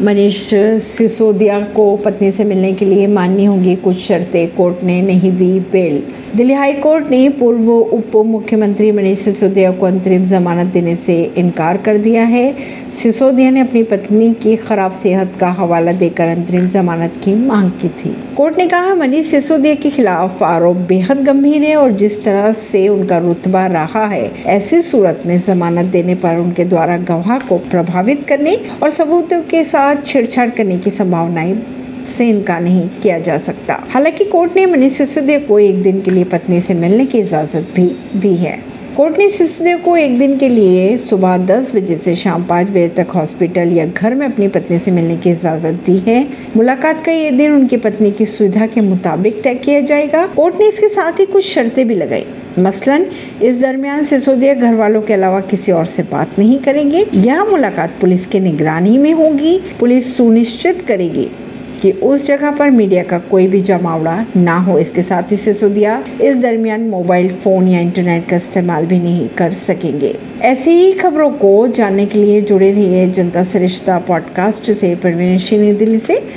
मनीष, सिसोदिया को पत्नी से मिलने के लिए माननी होंगी कुछ शर्तें, कोर्ट ने नहीं दी बेल। दिल्ली हाई कोर्ट ने पूर्व उप मुख्यमंत्री मनीष सिसोदिया को अंतरिम जमानत देने से इनकार कर दिया है। सिसोदिया ने अपनी पत्नी की खराब सेहत का हवाला देकर अंतरिम जमानत की मांग की थी। कोर्ट ने कहा, मनीष सिसोदिया के खिलाफ आरोप बेहद गंभीर है और जिस तरह से उनका रुतबा रहा है, ऐसी सूरत में जमानत देने पर उनके द्वारा गवाह को प्रभावित करने और सबूतों के साथ छेड़छाड़ करने की संभावनाएँ से इनकार नहीं किया जा सकता। हालाँकि कोर्ट ने मनीष सिसोदिया को एक दिन के लिए पत्नी से मिलने की इजाज़त भी दी है। कोर्ट ने सिसोदिया को एक दिन के लिए सुबह 10 बजे से शाम 5 बजे तक हॉस्पिटल या घर में अपनी पत्नी से मिलने की इजाज़त दी है। मुलाकात का ये दिन उनकी पत्नी की सुविधा के मुताबिक तय किया जाएगा। कोर्ट ने इसके साथ ही कुछ शर्तें भी लगाई। मसलन, इस दरमियान सिसोदिया घर वालों के अलावा किसी और से बात नहीं करेंगे। यह मुलाकात पुलिस की निगरानी में होगी। पुलिस सुनिश्चित करेगी। कि उस जगह पर मीडिया का कोई भी जमावड़ा ना हो, इसके साथ ही सिसोदिया इस दरमियान मोबाइल, फ़ोन या इंटरनेट का इस्तेमाल भी नहीं कर सकेंगे। ऐसी ही खबरों को जानने के लिए जुड़े रहिए जनता सरिश्ता पॉडकास्ट से, परवीन दिल्ली से।